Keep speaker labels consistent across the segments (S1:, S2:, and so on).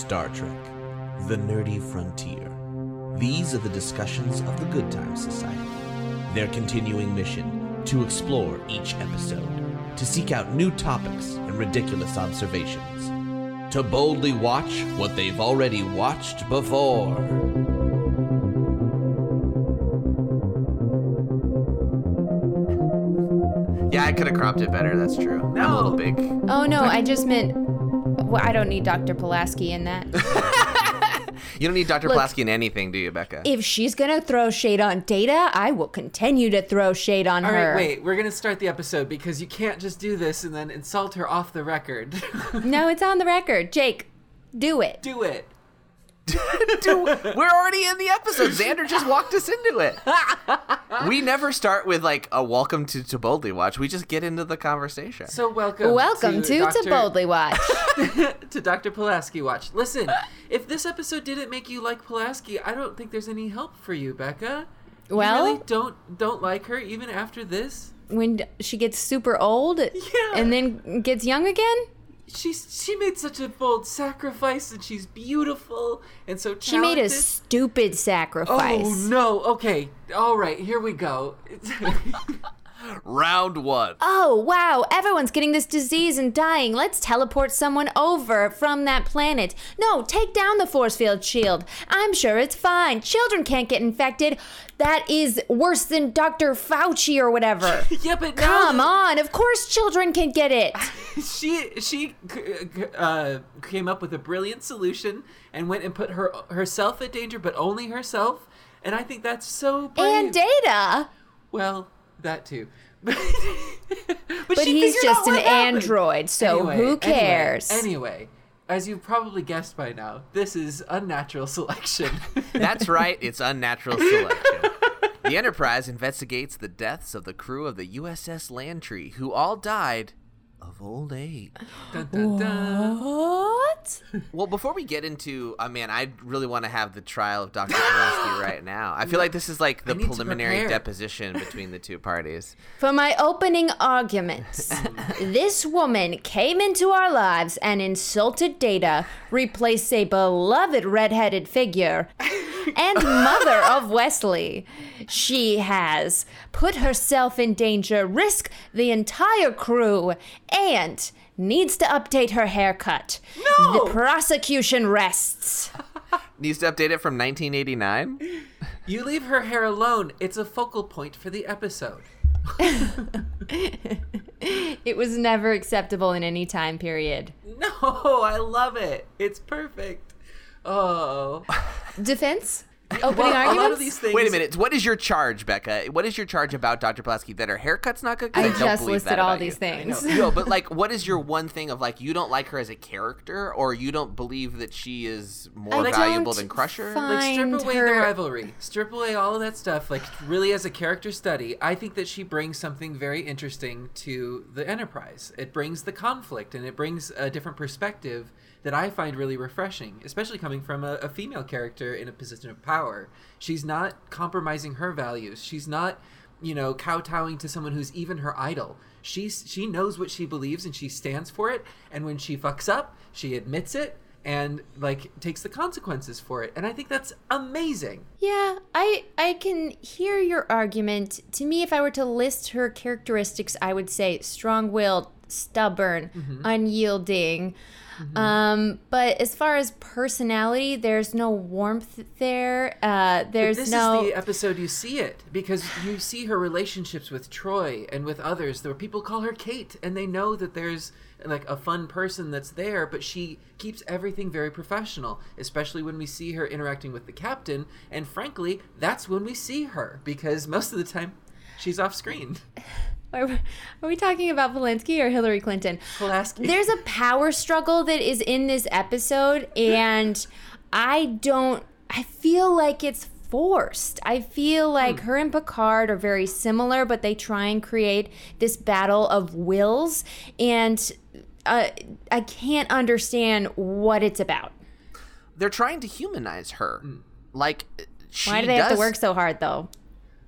S1: Star Trek The Nerdy Frontier. These are the discussions of the Good Times Society. Their continuing mission to explore each episode, to seek out new topics and ridiculous observations, to boldly watch what they've already watched before.
S2: Yeah, I could have cropped it better. That's true. I'm a little big.
S3: Oh no, I just meant. Well, I don't need Dr. Pulaski in that.
S2: You don't need Dr.
S3: Look-
S2: Pulaski in anything, do you, Becca?
S3: if she's gonna throw shade on Data, I will continue to throw shade on
S4: All
S3: her.
S4: All right, wait. We're gonna start the episode because you can't just do this and then insult her off the record.
S3: No, it's on the record. Jake, do it.
S4: do it.
S2: Dude, we're already in the episode. Xander just walked us into it. we never start with like a welcome to, to Boldly Watch. We just get into the conversation.
S4: So welcome.
S3: Welcome to, to,
S4: Dr.
S3: Boldly Watch.
S4: to Dr. Pulaski Watch. Listen, if this episode didn't make you like Pulaski, I don't think there's any help for you, Becca.
S3: Well-
S4: you really don't don't like her even after this.
S3: when she gets super old yeah. and then gets young again,
S4: She's she made such a bold sacrifice, and she's beautiful and so talented.
S3: she made a stupid sacrifice.
S4: Oh no! Okay, all right, here we go.
S2: Round one.
S3: Oh, wow, everyone's getting this disease and dying. Let's teleport someone over from that planet. No, take down the force field shield. I'm sure it's fine. Children can't get infected. That is worse than Dr. Fauci or whatever.
S4: yeah, but
S3: Come
S4: that-
S3: on, of course children can get it.
S4: she she uh, came up with a brilliant solution and went and put her herself at danger, but only herself. And I think that's so brave.
S3: And data.
S4: well, that too. but
S3: But
S4: she
S3: he's just
S4: out
S3: an
S4: happened.
S3: android, so
S4: Anyway,
S3: who
S4: anyway,
S3: cares?
S4: Anyway, as you've probably guessed by now, this is unnatural selection.
S2: That's right, it's unnatural selection. The Enterprise investigates the deaths of the crew of the USS Lantree, who all died of old age.
S4: dun, dun, dun.
S3: What?
S2: Well, before we get into, uh, man, I really want to have the trial of Dr. Pulaski right now. I feel like this is like the preliminary deposition between the two parties.
S3: For my opening arguments, this woman came into our lives and insulted Data, replaced a beloved redheaded figure, and mother of Wesley. She has put herself in danger, risked the entire crew, and needs to update her haircut.
S4: No!
S3: The prosecution rests.
S2: Needs to update it from 1989.
S4: You leave her hair alone. It's a focal point for the episode.
S3: It was never acceptable in any time period.
S4: No, I love it. It's perfect. Oh.
S3: Defense? Opening
S4: Well, a
S3: arguments?
S4: lot of these things.
S2: Wait a minute. What is your charge, Becca? What is your charge about Dr. Pulaski? That her haircut's not good?
S3: I
S2: don't
S3: just
S2: believe
S3: listed
S2: that
S3: all these
S2: you.
S3: things.
S2: No, but like, what is your one thing of like you don't like her as a character, or you don't believe that she is more
S3: I
S2: valuable than Crusher?
S4: Like strip away
S3: her-
S4: the rivalry, strip away all of that stuff. Like really, as a character study, I think that she brings something very interesting to the Enterprise. It brings the conflict and it brings a different perspective that I find really refreshing, especially coming from a, a female character in a position of power. She's not compromising her values. She's not, you know, kowtowing to someone who's even her idol. She's she knows what she believes and she stands for it. And when she fucks up, she admits it and like takes the consequences for it and i think that's amazing
S3: Yeah, I I can hear your argument. To me, if I were to list her characteristics, I would say strong-willed, stubborn,
S4: Mm-hmm.
S3: unyielding. Um, but as far as personality, there's no warmth there. Uh, there's
S4: this
S3: no.
S4: is the episode you see it because you see her relationships with Troi and with others there people call her kate and they know that there's like a fun person that's there but she keeps everything very professional especially when we see her interacting with the captain and frankly that's when we see her because most of the time she's off screen
S3: Are, we- are we talking about Zelensky or Hillary Clinton?
S4: Pulaski.
S3: There's a power struggle that is in this episode, and I don't. I feel like it's forced. I feel like her and Picard are very similar, but they try and create this battle of wills, and uh, I can't understand what it's about.
S2: They're trying to humanize her. Like, she
S3: Why do they have to work so hard, though?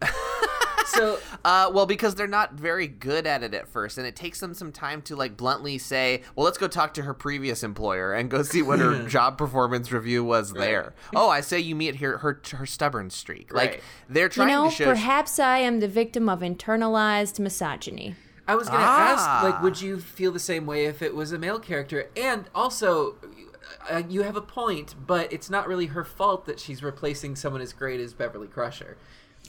S4: so
S2: Uh, well, because they're not very good at it at first, and it takes them some time to like bluntly say, "Well, let's go talk to her previous employer and go see what her job performance review was there." Oh, I say you meet her her her stubborn streak. Like they're
S3: You
S2: trying
S3: know,
S2: to show.
S3: perhaps I am the victim of internalized misogyny.
S4: I was gonna
S2: Ah.
S4: ask, like, would you feel the same way if it was a male character? And also, uh, you have a point, but it's not really her fault that she's replacing someone as great as Beverly Crusher.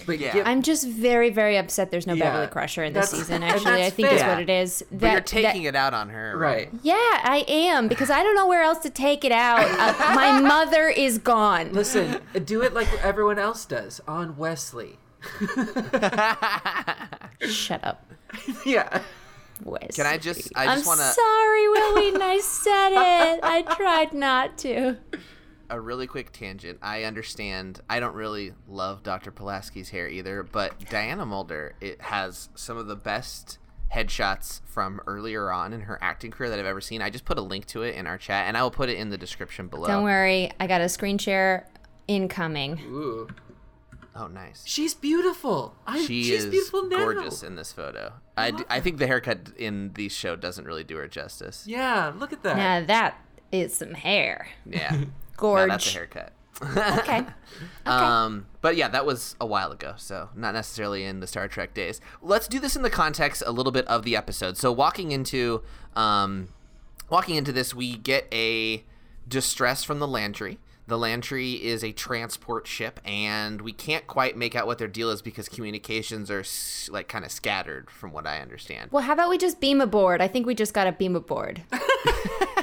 S4: But
S2: Yeah.
S4: give-
S3: I'm just very, very upset there's no
S4: Yeah,
S3: Beverly Crusher in this
S4: that's-
S3: season. Actually, I
S4: that's
S3: think is
S2: fair.
S3: what it is.
S2: but you're taking
S3: that-
S2: it out on her,
S4: right.
S3: Yeah, I am because I don't know where else to take it out. Uh, my mother is gone.
S4: Listen, do it like everyone else does on Wesley.
S3: Shut up,
S4: yeah.
S3: Wes.
S2: Can I just? I just
S3: I'm
S2: want to
S3: sorry, Willie. I said it. I tried not to.
S2: A really quick tangent. I understand. I don't really love Dr. Pulaski's hair either, but Diana Muldaur it has some of the best headshots from earlier on in her acting career that I've ever seen. I just put a link to it in our chat, and I will put it in the description below.
S3: Don't worry, I got a screen share incoming.
S4: Ooh.
S2: Oh, nice.
S4: She's beautiful. I,
S2: She
S4: she's
S2: is
S4: beautiful now.
S2: gorgeous in this photo. I, d- I think the haircut in the show doesn't really do her justice.
S4: Yeah, look at that.
S3: Now that is some hair.
S2: Yeah.
S3: Gorge.
S2: that's a haircut.
S3: Okay.
S2: Um, but yeah, that was a while ago, so not necessarily in the Star Trek days. Let's do this in the context a little bit of the episode. So walking into, um, walking into this, we get a distress from the Lantree. The Lantree is a transport ship, and we can't quite make out what their deal is because communications are like kind of scattered, from what I understand.
S3: Well, how about we just beam aboard? I think we just got to beam aboard.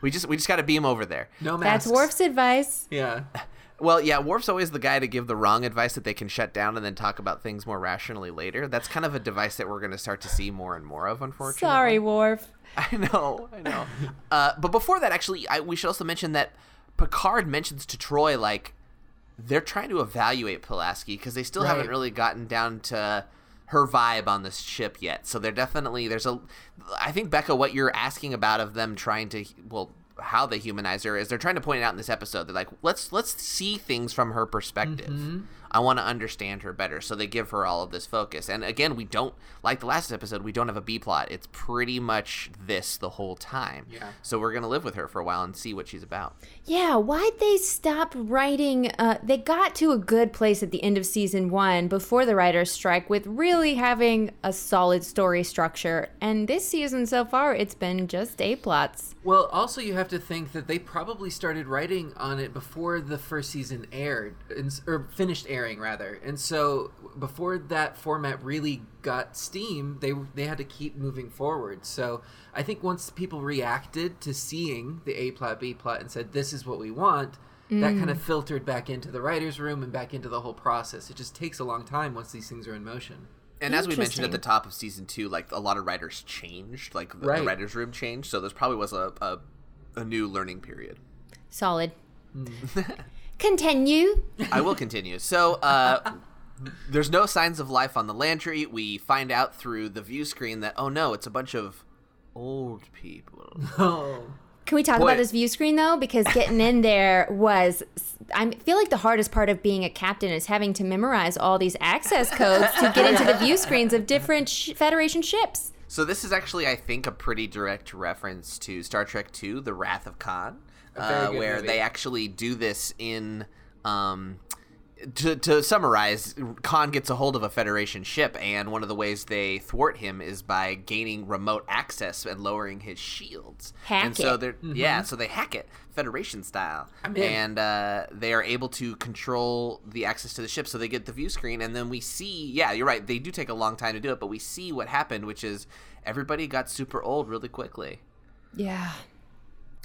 S2: We just we just got to beam over there.
S4: No
S3: That's
S4: masks.
S3: Worf's advice.
S4: Yeah.
S2: Well, yeah, Worf's always the guy to give the wrong advice that they can shut down and then talk about things more rationally later. That's kind of a device that we're going to start to see more and more of, unfortunately.
S3: Sorry, Worf.
S2: I know, I know. uh, but before that, actually, I, we should also mention that Picard mentions to Troi, like, they're trying to evaluate Pulaski because they still haven't really gotten down to her vibe on this ship yet. So they're definitely, there's a, I think, Becca, what you're asking about of them trying to, well, how they humanize her is they're trying to point it out in this episode. They're like, let's let's see things from her perspective. Mm-hmm. I want to understand her better. So they give her all of this focus. And again, we don't like the last episode. We don't have a B plot. It's pretty much this the whole time.
S4: Yeah.
S2: So we're gonna live with her for a while and see what she's about.
S3: Yeah, why'd they stop writing? Uh, they got to a good place at the end of season one before the writer's strike with really having a solid story structure. And this season so far, it's been just A plots.
S4: Well, also you have to think that they probably started writing on it before the first season aired, or finished airing rather. And so before that format really got steam, they they had to keep moving forward. So I think once people reacted to seeing the A plot, B plot, and said this is what we want, that kind of mm. filtered back into the writers' room and back into the whole process. It just takes a long time once these things are in motion.
S2: And as we mentioned at the top of season two, like a lot of writers changed, like the, the writers' room changed. So there's probably was a, a a new learning period.
S3: Solid. Hmm. Continue.
S2: I will continue. So, uh, there's no signs of life on the Lantree. We find out through the view screen that, oh no, it's a bunch of old people.
S4: Oh.
S3: Can we talk
S2: Boy.
S3: about this view screen though? Because getting in there was, I feel like the hardest part of being a captain is having to memorize all these access codes to get into the view screens of different sh- Federation ships.
S2: So, this is actually, I think, a pretty direct reference to Star Trek II The Wrath of Khan,
S4: very
S2: uh, where
S4: movie.
S2: they actually do this in. Um, to, to summarize, Khan gets a hold of a Federation ship, and one of the ways they thwart him is by gaining remote access and lowering his shields.
S3: Hack
S2: and so they're yeah, so they hack it Federation style,
S4: I'm in.
S2: and uh, they are able to control the access to the ship. So they get the view screen, and then we see. Yeah, you're right. They do take a long time to do it, but we see what happened, which is everybody got super old really quickly.
S3: Yeah.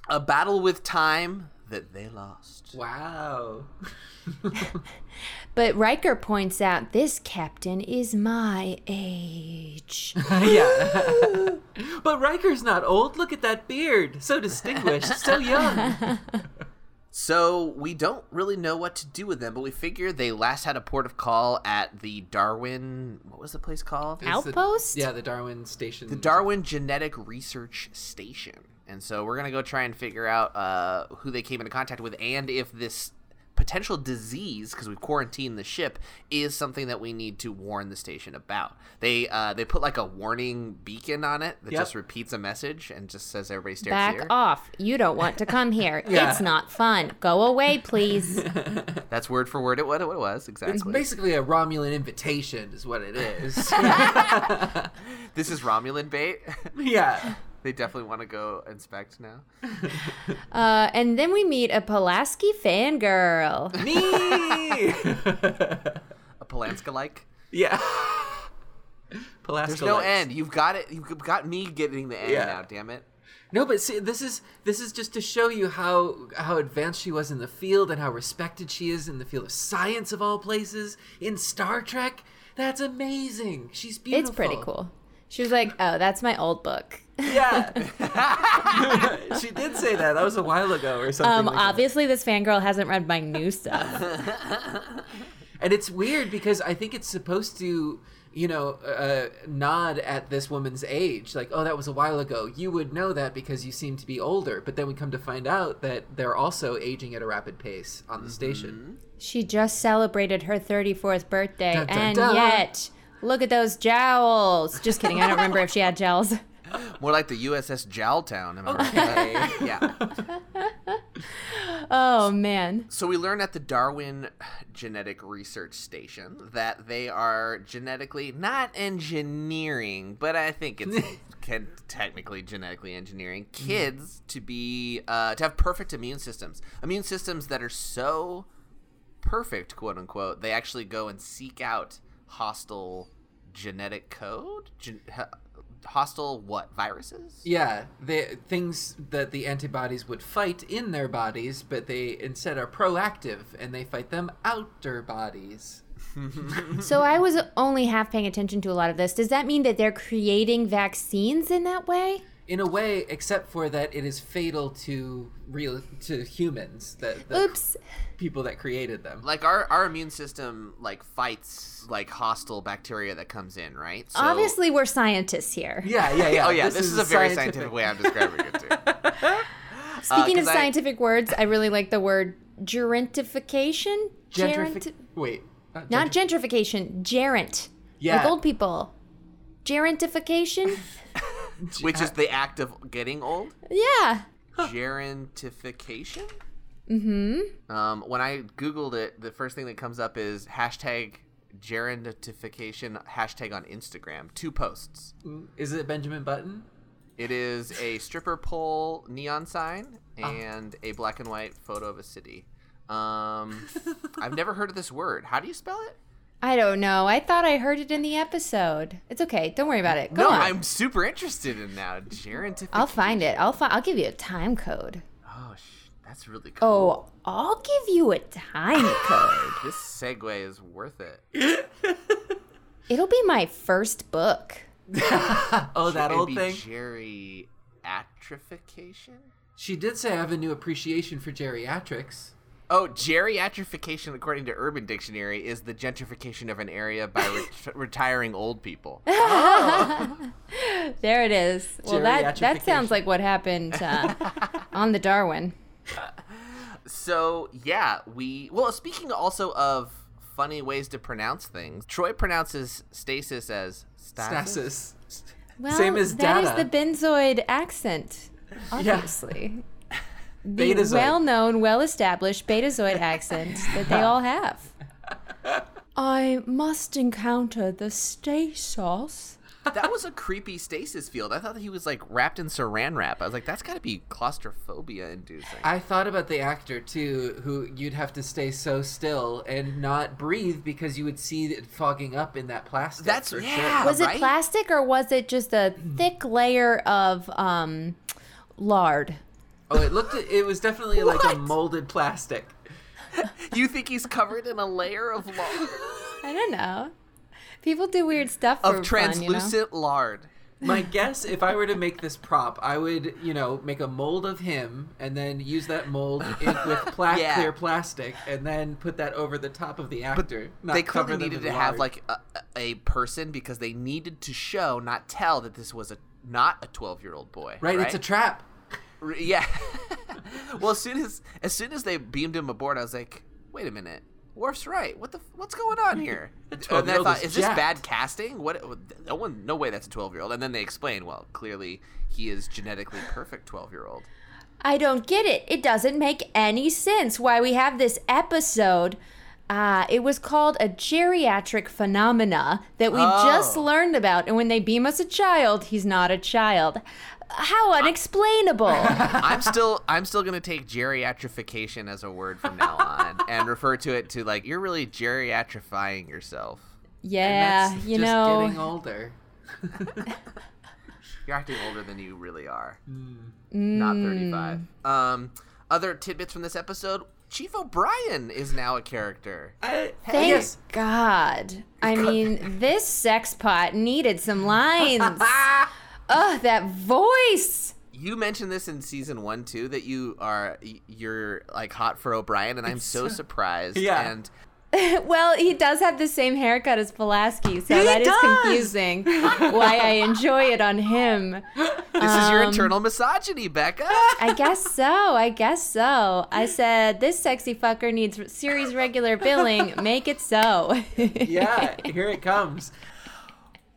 S2: A battle with time that they lost.
S4: Wow.
S3: But Riker points out this captain is my age.
S4: yeah. but Riker's not old. Look at that beard. So distinguished. so young.
S2: So we don't really know what to do with them, but we figure they last had a port of call at the Darwin. What was the place called?
S4: It's the-
S3: Outpost?
S4: yeah, the Darwin station.
S2: the Darwin Genetic Research Station. And so we're gonna go try and figure out uh, who they came into contact with, and if this potential disease because we've quarantined the ship is something that we need to warn the station about. They uh, they put like a warning beacon on it that
S4: Yep.
S2: just repeats a message and just says everybody stay
S3: Back
S2: clear.
S3: off. You don't want to come here.
S4: Yeah.
S3: It's not fun. Go away, please.
S2: That's word for word it, what it was exactly.
S4: It's basically a Romulan invitation, is what it is.
S2: this is Romulan bait.
S4: yeah.
S2: They definitely want to go inspect now.
S3: Uh, and then we meet a Pulaski fangirl.
S4: Me.
S2: A Polanska like.
S4: yeah. Pulaska
S2: There's no
S4: lights.
S2: end. You've got it. You've got me getting the end
S4: Yeah.
S2: now. Damn it.
S4: No, but see, this is this is just to show you how how advanced she was in the field and how respected she is in the field of science of all places in Star Trek. That's amazing. She's beautiful.
S3: It's pretty cool. She was like, "Oh, that's my old book."
S4: Yeah. she did say that. That was a while ago or something.
S3: Um,
S4: like that.
S3: obviously, this fangirl hasn't read my new stuff.
S4: And it's weird because I think it's supposed to, you know, uh, nod at this woman's age. Like, oh, that was a while ago. You would know that because you seem to be older. But then we come to find out that they're also aging at a rapid pace on the station.
S3: She just celebrated her 34th birthday,
S4: Dun, dun,
S3: and
S4: dun.
S3: yet, look at those jowls. Just kidding. I don't remember if she had jowls.
S2: More like the USS Jowltown. Am I right? Yeah.
S3: Oh man.
S2: So we learn at the Darwin Genetic Research Station that they are genetically not engineering, but I think it's can, technically genetically engineering kids to be uh, to have perfect immune systems, immune systems that are so perfect, quote unquote, they actually go and seek out hostile genetic code, Gen- hostile what viruses?
S4: Yeah, the things that the antibodies would fight in their bodies, but they instead are proactive and they fight them out their bodies.
S3: So I was only half paying attention to a lot of this. Does that mean that they're creating vaccines in that way?
S4: In a way, except for that it is fatal to real to humans, the, the
S3: Oops.
S4: people that created them.
S2: like our our immune system like fights like hostile bacteria that comes in, right? So,
S3: Obviously, we're scientists here.
S4: Yeah, yeah, yeah.
S2: Oh yeah, this, is, a very scientific way I'm describing it too.
S3: Speaking uh, of
S2: 'cause I-
S3: scientific words, I really like the word gerentification.
S4: Gentrific-
S3: Gerent-
S4: Wait, uh,
S3: not gentrification, gerent.
S4: Yeah.
S3: Like old people. Gerentification?
S2: Which is the act of getting old.
S3: yeah.
S2: Gerentification. Mm-hmm. Um, when I googled it, the first thing that comes up is hashtag gerentification hashtag on Instagram. Two posts.
S4: Is it Benjamin Button?
S2: It is a stripper pole neon sign and a black and white photo of a city. Um, I've never heard of this word. How do you spell it?
S3: I don't know. I thought I heard it in the episode. It's okay. Don't worry about it. Go
S2: no,
S3: on.
S2: I'm super interested in now. Gerentification.
S3: I'll find it. I'll fi- I'll give you a time code.
S2: Oh, sh- that's really cool.
S3: Oh, I'll give you a time code.
S2: This segue is worth it.
S3: It'll be my first book.
S4: Oh, that
S2: It'd
S4: old
S2: be
S4: thing.
S2: Geriatrification?
S4: She did say I have a new appreciation for geriatrics.
S2: Oh, geriatrification, according to Urban Dictionary, is the gentrification of an area by ret- retiring old people.
S3: There it is. Well, that that sounds like what happened uh, on the Darwin.
S2: So, yeah, we. Well, speaking also of funny ways to pronounce things, Troi pronounces stasis as stasis.
S4: Stasis.
S3: Well,
S4: Same as
S3: that is
S4: data.
S3: the benzoid accent, obviously. The
S4: Betazoid.
S3: well-known, well-established betazoid accent that they all have. I must encounter the stasis.
S2: That was a creepy stasis field. I thought that he was like wrapped in saran wrap. I was like, that's got to be claustrophobia inducing.
S4: I thought about the actor too, who you'd have to stay so still and not breathe because you would see it fogging up in that plastic.
S2: That's-
S4: for
S2: yeah.
S4: Sure.
S3: Was it plastic or was it just a thick layer of um, lard?
S4: Oh, it looked. It was definitely like a molded plastic.
S2: you think he's covered in a layer of lard?
S3: I don't know. People do weird stuff for
S2: of
S3: fun, you know?
S2: translucent lard.
S4: My guess, if I were to make this prop, I would, you know, make a mold of him and then use that mold in, with pla-
S2: Yeah.
S4: clear plastic and then put that over the top of the actor. not
S2: they clearly
S4: them
S2: needed
S4: in
S2: to have like a, a person because they needed to show, not tell, that this was a not a twelve year old boy.
S4: right, It's a trap.
S2: R- yeah. well, as soon as as soon as they beamed him aboard, I was like, wait a minute. Worf's right. What the? What's going on here? and then I thought,
S4: is
S2: is this bad casting? What? No one, no way. That's a twelve-year-old. And then they explain, well, clearly he is genetically perfect twelve-year-old.
S3: I don't get it. It doesn't make any sense why we have this episode. Uh, it was called a geriatric phenomena that we just
S2: Oh.
S3: learned about. And when they beam us a child, he's not a child. How unexplainable.
S2: I'm still, I'm still gonna take geriatrification as a word from now on and refer to it to like you're really geriatrifying yourself.
S3: yeah,
S4: And that's
S3: you
S4: just
S3: know.
S4: getting older.
S2: You're acting older than you really are.
S3: Mm.
S2: Not 35. Um, other tidbits from this episode: Chief O'Brien is now a character.
S4: I,
S3: Thank
S4: yes.
S3: God. I mean, this sex pot needed some lines. Ugh, that voice.
S2: You mentioned this in season one too that you are you're like hot for O'Brien, and I'm so surprised.
S4: Yeah.
S2: And
S3: Well, he does have the same haircut as Pulaski, so
S4: He
S3: that is
S4: does!
S3: confusing. why I enjoy it on him.
S2: this is your
S3: Um,
S2: internal misogyny, Becca.
S3: I guess so. I guess so. I said this sexy fucker needs series regular billing. Make it so.
S4: Yeah, here it comes.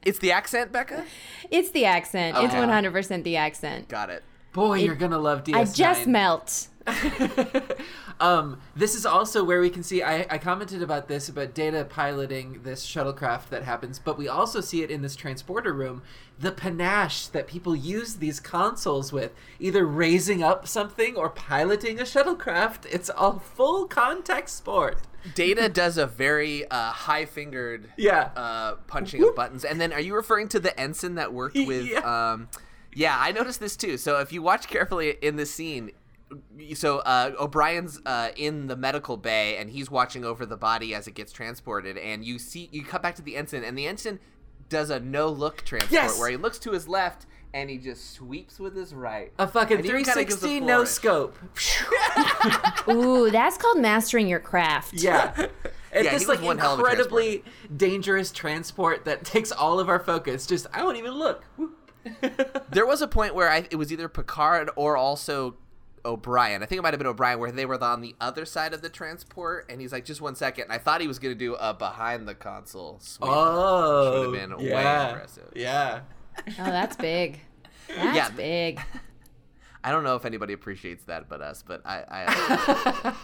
S2: It's the accent, Becca.
S3: it's the accent. It's 100% the accent.
S2: Got it.
S4: Boy, you're gonna love DS9.
S3: I just melt.
S4: um, this is also where we can see. I, I commented about this about Data piloting this shuttlecraft that happens, but we also see it in this transporter room. The panache that people use these consoles with, either raising up something or piloting a shuttlecraft. It's a full contact sport.
S2: Data does a very uh, high-fingered
S4: Yeah.
S2: uh, punching of buttons. And then, are you referring to the ensign that worked with?
S4: Yeah.
S2: Um, yeah, I noticed this too. So if you watch carefully in the scene, so uh, O'Brien's uh, in the medical bay and he's watching over the body as it gets transported, and you see you cut back to the ensign, and the ensign does a no-look transport
S4: Yes!
S2: where he looks to his left and he just sweeps with his right.
S4: A fucking
S2: And he even kinda gives a
S4: 360 no scope.
S3: Ooh, that's called mastering your craft.
S4: Yeah. And
S2: Yeah,
S4: this like
S2: one hell of
S4: incredibly dangerous transport that takes all of our focus. Just I won't even look.
S2: There was a point where I, it was either Picard or also O'Brien. I think it might have been O'Brien where they were on the other side of the transport, and he's like, "Just one second. And I thought he was gonna do a behind the console sweep.
S4: Oh,
S2: Should've been way impressive.
S4: Yeah.
S3: Oh, that's big. That's
S2: Yeah.
S3: big.
S2: I don't know if anybody appreciates that but us, but I. I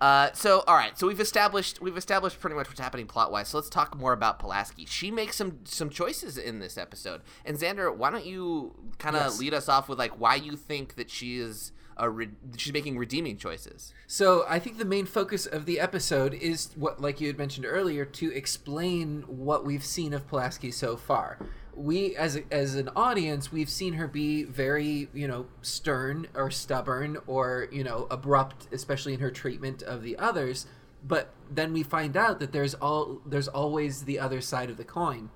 S2: uh, so all right, so we've established we've established pretty much what's happening plot wise. So let's talk more about Pulaski. She makes some some choices in this episode. And Xander, why don't you kind of
S4: Yes.
S2: lead us off with like why you think that she is a re- she's making redeeming choices.
S4: So I think the main focus of the episode is what, like you had mentioned earlier, to explain what we've seen of Pulaski so far. We, as a, as an audience, we've seen her be very, you know, stern or stubborn or you know abrupt, especially in her treatment of the others. But then we find out that there's all there's always the other side of the coin.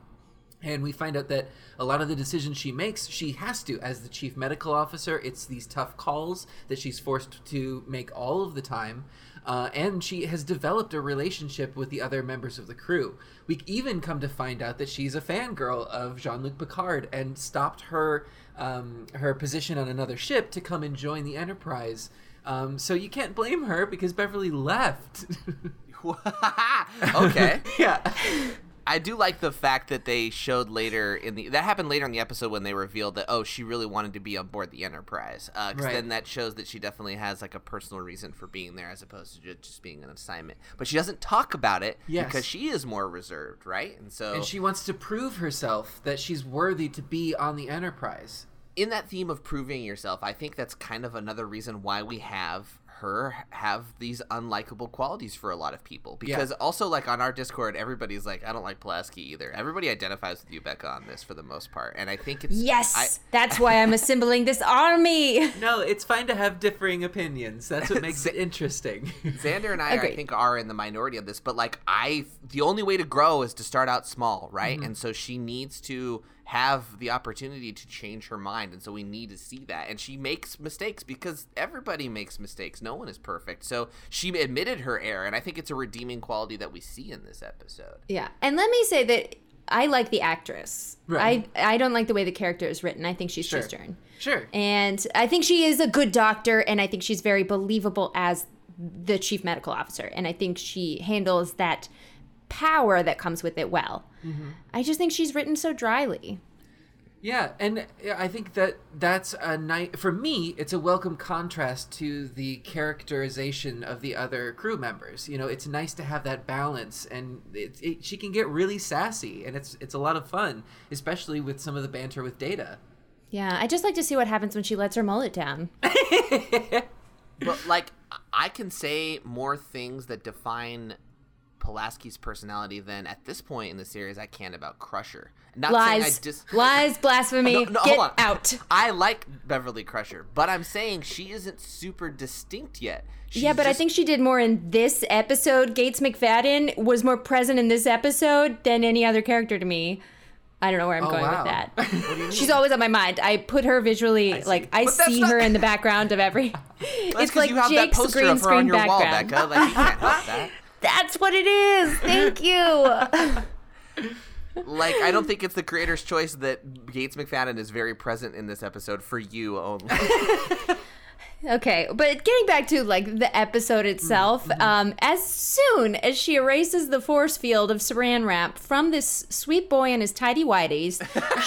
S4: And we find out that a lot of the decisions she makes, she has to. As the chief medical officer, it's these tough calls that she's forced to make all of the time. Uh, and she has developed a relationship with the other members of the crew. We even come to find out that she's a fangirl of Jean Luc Picard and stopped her um, her position on another ship to come and join the Enterprise. Um, so you can't blame her because Beverly left.
S2: okay.
S4: yeah.
S2: I do like the fact that they showed later in the that happened later in the episode when they revealed that oh she really wanted to be on board the Enterprise uh, because
S4: Right.
S2: then that shows that she definitely has like a personal reason for being there as opposed to just being an assignment. But she doesn't talk about it
S4: Yes.
S2: because she is more reserved, right? And so
S4: And she wants to prove herself that she's worthy to be on the Enterprise.
S2: in that theme of proving yourself, I think that's kind of another reason why we have her have these unlikable qualities for a lot of people. Because also, like on our Discord, everybody's like, "I don't like Pulaski either." Everybody identifies with you, Becca, on this for the most part, and I think it's
S3: Yes,
S2: I,
S3: that's why I'm assembling this army.
S4: No, it's fine to have differing opinions. That's what makes it interesting.
S2: Xander and I, I think, are in the minority of this, but like I, the only way to grow is to start out small, right?
S3: Mm-hmm.
S2: And so she needs to have the opportunity to change her mind, and so we need to see that. And she makes mistakes because everybody makes mistakes. No one is perfect. So she admitted her error, and I think it's a redeeming quality that we see in this episode.
S3: Yeah, and let me say that I like the actress.
S4: Right.
S3: I I don't like the way the character is written. I think she's
S4: Sure. sure.
S3: And I think she is a good doctor, and I think she's very believable as the chief medical officer, and I think she handles that power that comes with it well. Mm-hmm. I just think she's written so dryly.
S4: Yeah, and I think that that's a night for me. It's a welcome contrast to the characterization of the other crew members. You know, it's nice to have that balance, and it, it, she can get really sassy, and it's it's a lot of fun, especially with some of the banter with Data.
S3: Yeah, I just like to see what happens when she lets her mullet down.
S2: But like, I can say more things that define Pulaski's personality than at this point in the series I can about Crusher. Not saying I
S3: Lies,
S2: dis-
S3: lies, blasphemy.
S2: No, no,
S3: Get out.
S2: I like Beverly Crusher, but I'm saying she isn't super distinct yet. She's
S3: yeah, but I think she did more in this episode. Gates McFadden was more present in this episode than any other character to me. I don't know where I'm
S4: Oh,
S3: going
S4: wow.
S3: with that. She's always on my mind. I put her visually, like I
S2: But
S3: see
S2: not-
S3: her in the background of every.
S2: That's
S3: it's like
S2: you have
S3: Jake's
S2: that poster
S3: green
S2: of her on
S3: screen
S2: your wall. Becca. Like you can't help that.
S3: That's what it is. Thank you.
S2: Like I don't think it's the creator's choice that Gates McFadden is very present in this episode for you only.
S3: Okay, but getting back to like the episode itself,
S2: Mm-hmm.
S3: um, as soon as she erases the force field of Saran wrap from this sweet boy and his tidy whities,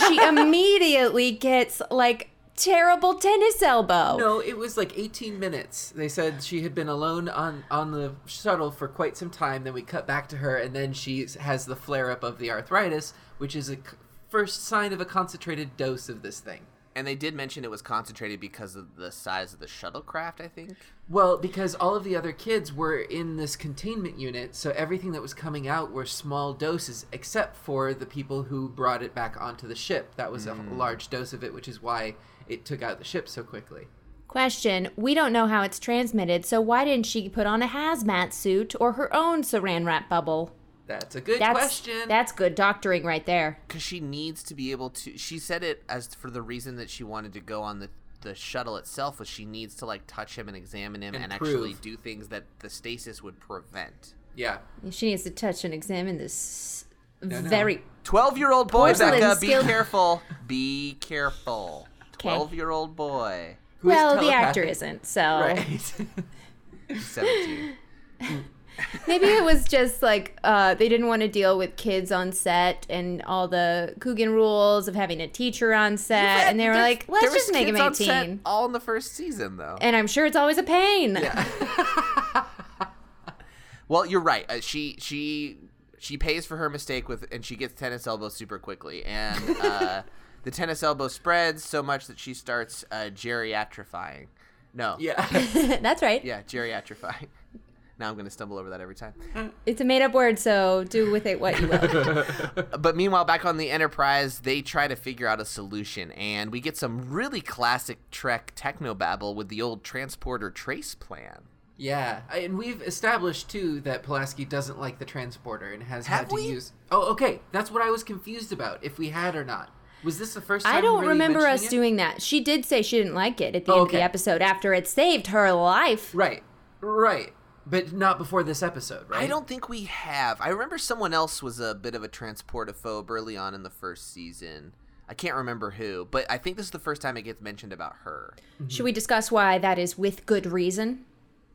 S3: she immediately gets like terrible tennis elbow.
S4: No, it was like 18 minutes. They said she had been alone on on the shuttle for quite some time. Then we cut back to her, and then she has the flare up of the arthritis, which is a c- first sign of a concentrated dose of this thing.
S2: and they did mention it was concentrated because of the size of the shuttlecraft. I think.
S4: Well, because all of the other kids were in this containment unit, so everything that was coming out were small doses, except for the people who brought it back onto the ship. That was a mm. large dose of it, which is why it took out the ship so quickly.
S3: Question: We don't know how it's transmitted, so why didn't she put on a hazmat suit or her own Saran wrap bubble?
S4: That's a good
S3: That's
S4: question.
S3: that's good doctoring right there.
S2: because she needs to be able to she said it as for the reason that she wanted to go on the the shuttle itself was she needs to like touch him and examine him and,
S4: And
S2: actually do things that the stasis would prevent
S4: yeah.
S3: She needs to touch and examine this
S4: no.
S3: very
S2: 12 year old boy
S3: Porcelain
S2: becca be careful be careful
S3: 'Kay.
S2: 12 year old boy
S4: Who is
S3: well. The actor isn't, so
S4: Right.
S2: 17
S3: maybe it was just like uh, they didn't want to deal with kids on set and all the Coogan rules of having a teacher on set, and they were like, let's
S2: there was
S3: just make him
S2: kids on set
S3: eighteen.
S2: all in the first season though
S3: And I'm sure it's always a pain.
S2: Well, you're right. Uh, she she she pays for her mistake with, and she gets tennis elbow super quickly, and uh, the tennis elbow spreads so much that she starts uh, geriatrifying. No,
S4: yeah.
S3: That's right.
S2: yeah, geriatrifying. Now I'm going to stumble over that every time.
S3: It's a made up word, so do with it what you will.
S2: But meanwhile, back on the Enterprise, they try to figure out a solution, and we get some really classic Trek technobabble with the old transporter trace plan.
S4: Yeah, and we've established too that Pulaski doesn't like the transporter and has
S2: Have
S4: had to
S2: we?
S4: use. Oh, okay. That's what I was confused about. If we had or not. Was this the first time?
S3: I don't
S4: really
S3: remember us
S4: it?
S3: doing that. She did say she didn't like it at the
S4: Oh,
S3: end of the episode after it saved her life.
S4: Right, right, but not before this episode, right?
S2: I don't think we have. I remember someone else was a bit of a transportophobe early on in the first season. I can't remember who, but I think this is the first time it gets mentioned about her.
S3: Should we discuss why that is with good reason?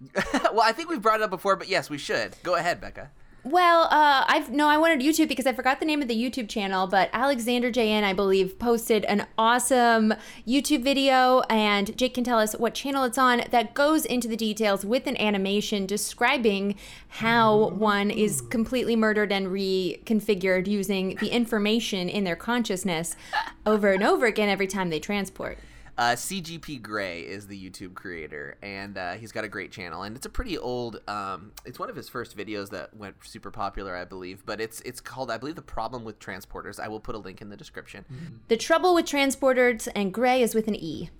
S2: well, I think we've brought it up before, but yes, we should. Go ahead, Becca.
S3: Well, uh, I've no, I wanted YouTube because I forgot the name of the YouTube channel, but Alexander JN, I believe, posted an awesome YouTube video, and Jake can tell us what channel it's on that goes into the details with an animation describing how one is completely murdered and reconfigured using the information in their consciousness over and over again every time they transport.
S2: Uh, CGP Grey is the YouTube creator, and uh, he's got a great channel. And it's a pretty old. Um, it's one of his first videos that went super popular, I believe. But it's it's called, I believe, the problem with transporters. I will put a link in the description.
S3: The trouble with transporters and gray is with an E.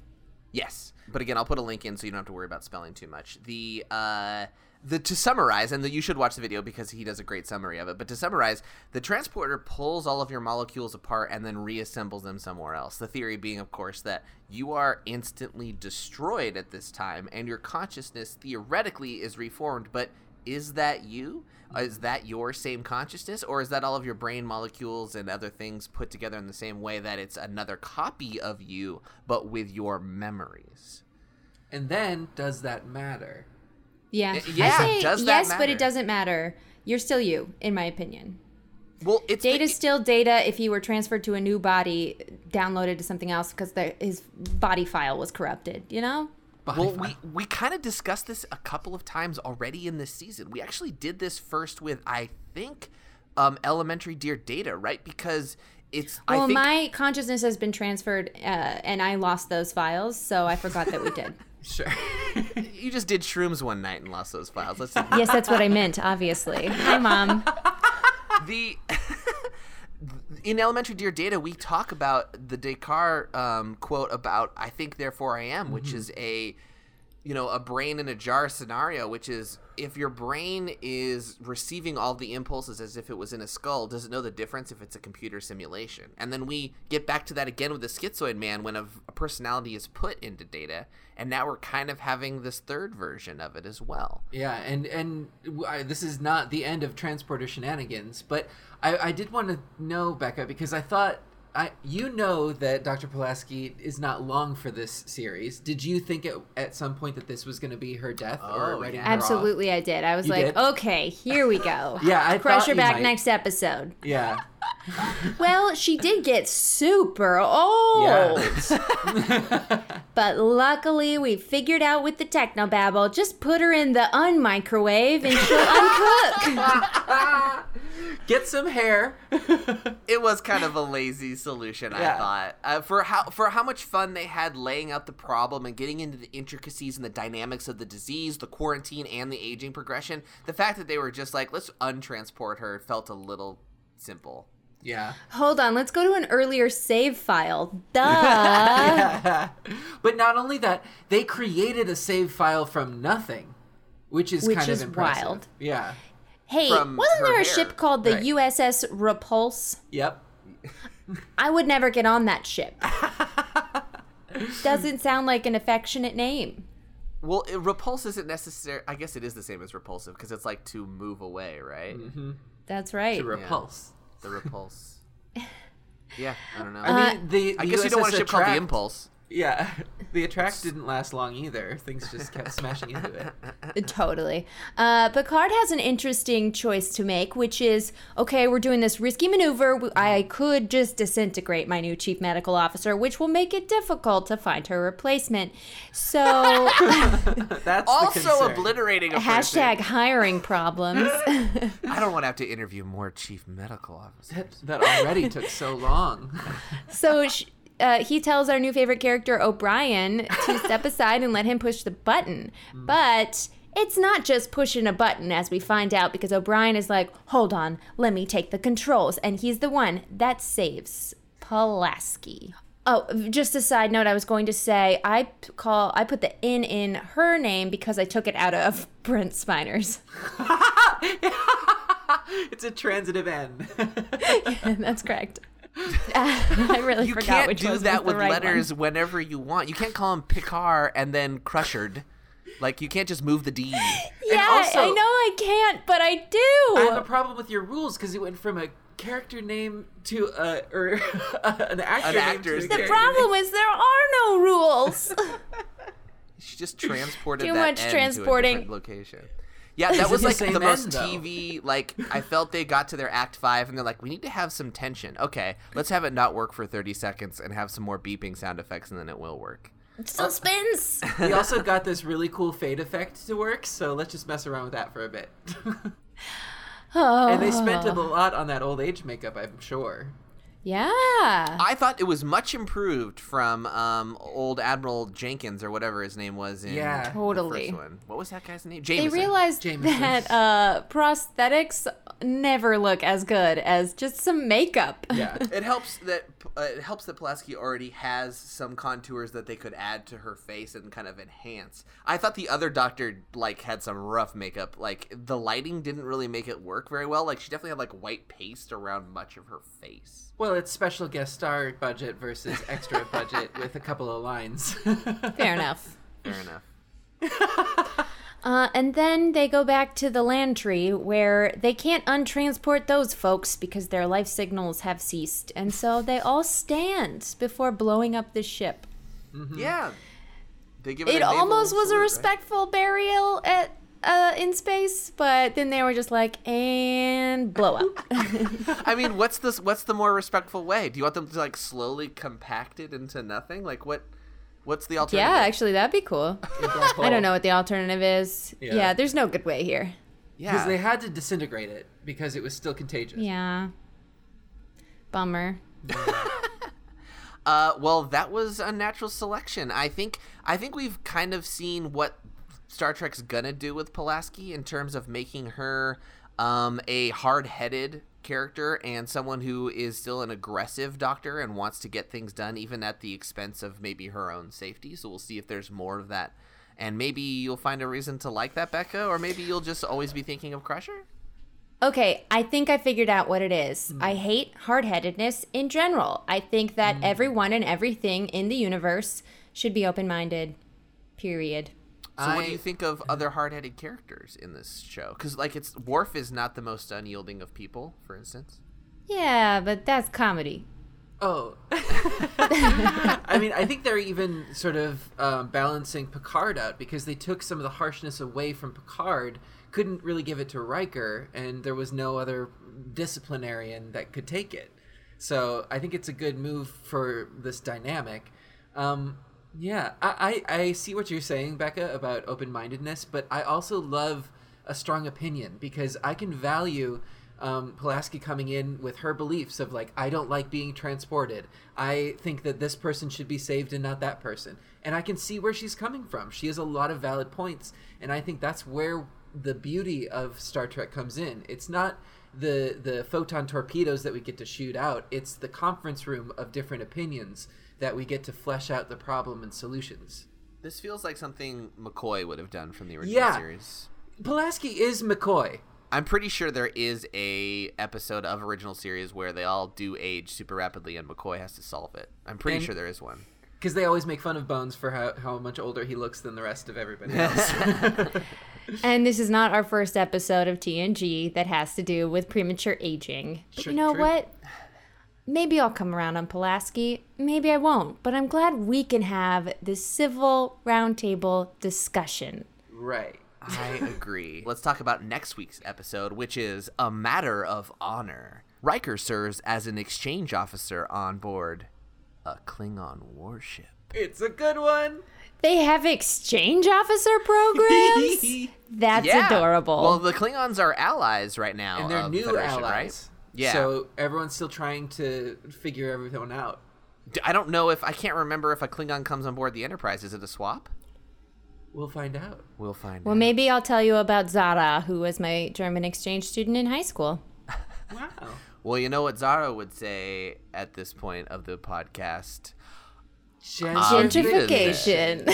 S2: Yes, but again, I'll put a link in so you don't have to worry about spelling too much. The uh, the to summarize, and the, you should watch the video because he does a great summary of it. But to summarize, the transporter pulls all of your molecules apart and then reassembles them somewhere else. The theory being, of course, that you are instantly destroyed at this time, and your consciousness theoretically is reformed. But is that you? Uh, is that your same consciousness, or is that all of your brain molecules and other things put together in the same way that it's another copy of you, but with your memories?
S4: And then, does that matter?
S3: Yeah.
S2: Y- yeah,
S3: I say
S2: does that
S3: yes, but it doesn't matter. You're still you, in my opinion.
S2: Well, it's
S3: Data's
S2: it-
S3: still data if you were transferred to a new body, downloaded to something else because his body file was corrupted, you know?
S4: Body
S2: Well,
S4: file.
S2: we, we kind of discussed this a couple of times already in this season. We actually did this first with, I think, um, Elementary Dear Data, right? Because it's,
S3: Well,
S2: I think,
S3: my consciousness has been transferred uh, and I lost those files, so I forgot that we did.
S4: Sure.
S2: you just did shrooms one night and lost those files. Let's
S3: yes, that's what I meant, obviously. Hi, Mom.
S2: the in elementary dear data we talk about the descartes um, quote about i think therefore i am which is a you know a brain in a jar scenario which is if your brain is receiving all the impulses as if it was in a skull does it know the difference if it's a computer simulation? And then we get back to that again with the schizoid man when a, a personality is put into data and now we're kind of having this third version of it as well.
S4: Yeah, and and I, this is not the end of transporter shenanigans, but I, I did want to know Becca because I thought I you know that Dr. Pulaski is not long for this series. Did you think at, at some point that this was going to be her death or
S2: Oh,
S4: writing
S2: yeah.
S4: her off?
S3: Absolutely, I did. I was
S4: You
S3: like,
S4: did?
S3: okay, here we go.
S4: Yeah, I
S3: Crush
S4: thought
S3: her back
S4: might.
S3: next episode.
S4: Yeah.
S3: Well, she did get super old.
S4: Yeah.
S3: But luckily, we figured out with the technobabble, just put her in the unmicrowave and she'll uncook.
S4: Get some hair.
S2: it was kind of a lazy solution, I thought. Uh, for how for how much fun they had laying out the problem and getting into the intricacies and the dynamics of the disease, the quarantine, and the aging progression, the fact that they were just like, let's untransport her felt a little simple.
S4: yeah.
S3: Hold on, let's go to an earlier save file. Duh.
S4: but not only that, they created a save file from nothing, which is
S3: Which
S4: kind
S3: is
S4: of impressive.
S3: wild.
S4: Yeah.
S3: Hey,
S2: From
S3: wasn't
S2: her
S3: there a
S2: hair.
S3: ship called the
S4: Right.
S3: USS Repulse?
S4: Yep.
S3: I would never get on that ship. Doesn't sound like an affectionate name.
S2: Well, it, repulse isn't necessary. I guess it is the same as repulsive because it's like to move away, right? Mm-hmm.
S3: That's right.
S4: To repulse.
S2: The repulse. yeah, I don't know.
S4: I mean, uh, the,
S2: I
S4: the
S2: guess you don't want a
S4: USS
S2: ship called the Impulse.
S4: Yeah, the attract didn't last long either. Things just kept smashing into it.
S3: Totally. Uh, Picard has an interesting choice to make, which is okay, we're doing this risky maneuver. I could just disintegrate my new chief medical officer, which will make it difficult to find her replacement. So,
S4: That's
S2: Also
S4: concern.
S2: obliterating a person.
S3: hashtag hiring problems.
S2: I don't want to have to interview more chief medical officers.
S4: That, that already took so long.
S3: so, sh- uh, he tells our new favorite character, O'Brien, to step aside and let him push the button. But. It's not just pushing a button, as we find out, because O'Brien is like, hold on, let me take the controls. And he's the one that saves Pulaski. Oh, just a side note, I was going to say I call I put the in in her name because I took it out of Brent Spiner's.
S4: it's a transitive N.
S3: yeah, That's correct. I really
S2: You
S3: forgot
S2: can't
S3: which
S2: do that with
S3: right
S2: letters
S3: One.
S2: whenever you want. You can't call him Picard and then Crushered. Like you can't just move the D.
S3: Yeah,
S4: also-
S3: I know I can't, but I do.
S4: I have a problem with your rules because it went from a character name to a or an actor.
S2: An
S4: name
S2: actor's
S4: to
S3: the
S4: character
S3: problem is there are no rules.
S2: She just transported
S3: Too
S2: that
S3: much
S2: N
S3: transporting.
S2: to a location. Yeah, that was like
S4: same
S2: the most
S4: though?
S2: TV. Like I felt they got to their act five and they're like, we need to have some tension. Okay, let's have it not work for thirty seconds and have some more beeping sound effects, and then it will work.
S3: Suspense.
S4: we also got this really cool fade effect to work, so let's just mess around with that for a bit.
S3: Oh.
S4: and they spent a lot on that old age makeup, I'm sure.
S3: Yeah.
S2: I thought it was much improved from um, old Admiral Jenkins or whatever his name was in
S4: Yeah.
S2: the
S3: Totally.
S2: first one. What was that guy's name?
S3: They realized
S4: Jameson.
S3: that uh, prosthetics never look as good as just some makeup.
S4: Yeah.
S2: it helps that uh, it helps that Pulaski already has some contours that they could add to her face and kind of enhance. I thought the other doctor like had some rough makeup. Like the lighting didn't really make it work very well. Like she definitely had like white paste around much of her face.
S4: Well, it's special guest star budget versus extra budget with a couple of lines.
S3: Fair enough.
S2: Fair enough.
S3: Uh, and then they go back to the Lantree where they can't untransport those folks because their life signals have ceased. And so they all stand before blowing up the ship.
S2: Yeah. They give it,
S3: It almost was a
S2: salute, right?
S3: respectful burial at uh, in space, but then they were just like, and blow up.
S2: I mean, what's this? What's the more respectful way? Do you want them to like slowly compact it into nothing? Like what? What's the alternative?
S3: yeah, actually, that'd be cool. I don't know what the alternative is.
S4: Yeah.
S3: Yeah, there's no good way here.
S2: Yeah.
S4: Because they had to disintegrate it because it was still contagious.
S3: Yeah. Bummer.
S2: Uh, well, that was Unnatural Selection. I think. I think we've kind of seen what Star Trek's gonna do with Pulaski in terms of making her um, a hard-headed character and someone who is still an aggressive doctor and wants to get things done, even at the expense of maybe her own safety. So we'll see if there's more of that. And maybe you'll find a reason to like that Becca, or maybe you'll just always be thinking of Crusher.
S3: Okay, I think I figured out what it is. Hmm. I hate hard headedness in general. I think that hmm. everyone and everything in the universe should be open minded. Period.
S2: So what do you think of other hard-headed characters in this show? Because like it's Worf is not the most unyielding of people, for instance.
S3: Yeah, but that's comedy.
S4: Oh. I mean, I think they're even sort of um, balancing Picard out because they took some of the harshness away from Picard, couldn't really give it to Riker, and there was no other disciplinarian that could take it. So I think it's a good move for this dynamic. Um, yeah, I, I, I see what you're saying, Becca, about open mindedness, but I also love a strong opinion because I can value um, Pulaski coming in with her beliefs of like, I don't like being transported. I think that this person should be saved and not that person. And I can see where she's coming from. She has a lot of valid points. And I think that's where the beauty of Star Trek comes in. It's not the the photon torpedoes that we get to shoot out. It's the conference room of different opinions that we get to flesh out the problem and solutions.
S2: This feels like something McCoy would have done from the original
S4: Yeah.
S2: series.
S4: Pulaski is McCoy.
S2: I'm pretty sure there is a episode of original series where they all do age super rapidly and McCoy has to solve it. I'm pretty
S4: And-
S2: sure there is one.
S4: Because they always make fun of Bones for how, how much older he looks than the rest of everybody else.
S3: And this is not our first episode of TNG that has to do with premature aging. But
S4: Sure,
S3: you know
S4: true.
S3: what? Maybe I'll come around on Pulaski. Maybe I won't. But I'm glad we can have this civil roundtable discussion.
S4: right.
S2: I agree. Let's talk about next week's episode, which is A Matter of Honor. Riker serves as an exchange officer on board a Klingon warship.
S4: It's a good one.
S3: They have exchange officer programs? That's adorable.
S2: Well, the Klingons are allies right now.
S4: and they're
S2: of
S4: new
S2: Federation,
S4: allies.
S2: right? Yeah.
S4: So everyone's still trying to figure everything out.
S2: I don't know if I can't remember if a Klingon comes on board the Enterprise. Is it a swap?
S4: We'll find out.
S2: We'll find
S3: well,
S2: out.
S3: Well, maybe I'll tell you about Zara, who was my German exchange student in high school.
S4: wow.
S2: well, you know what Zara would say at this point of the podcast.
S4: Gentrification.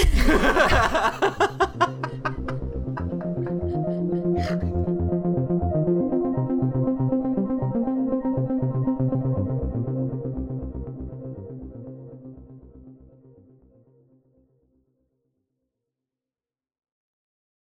S3: Gentrification.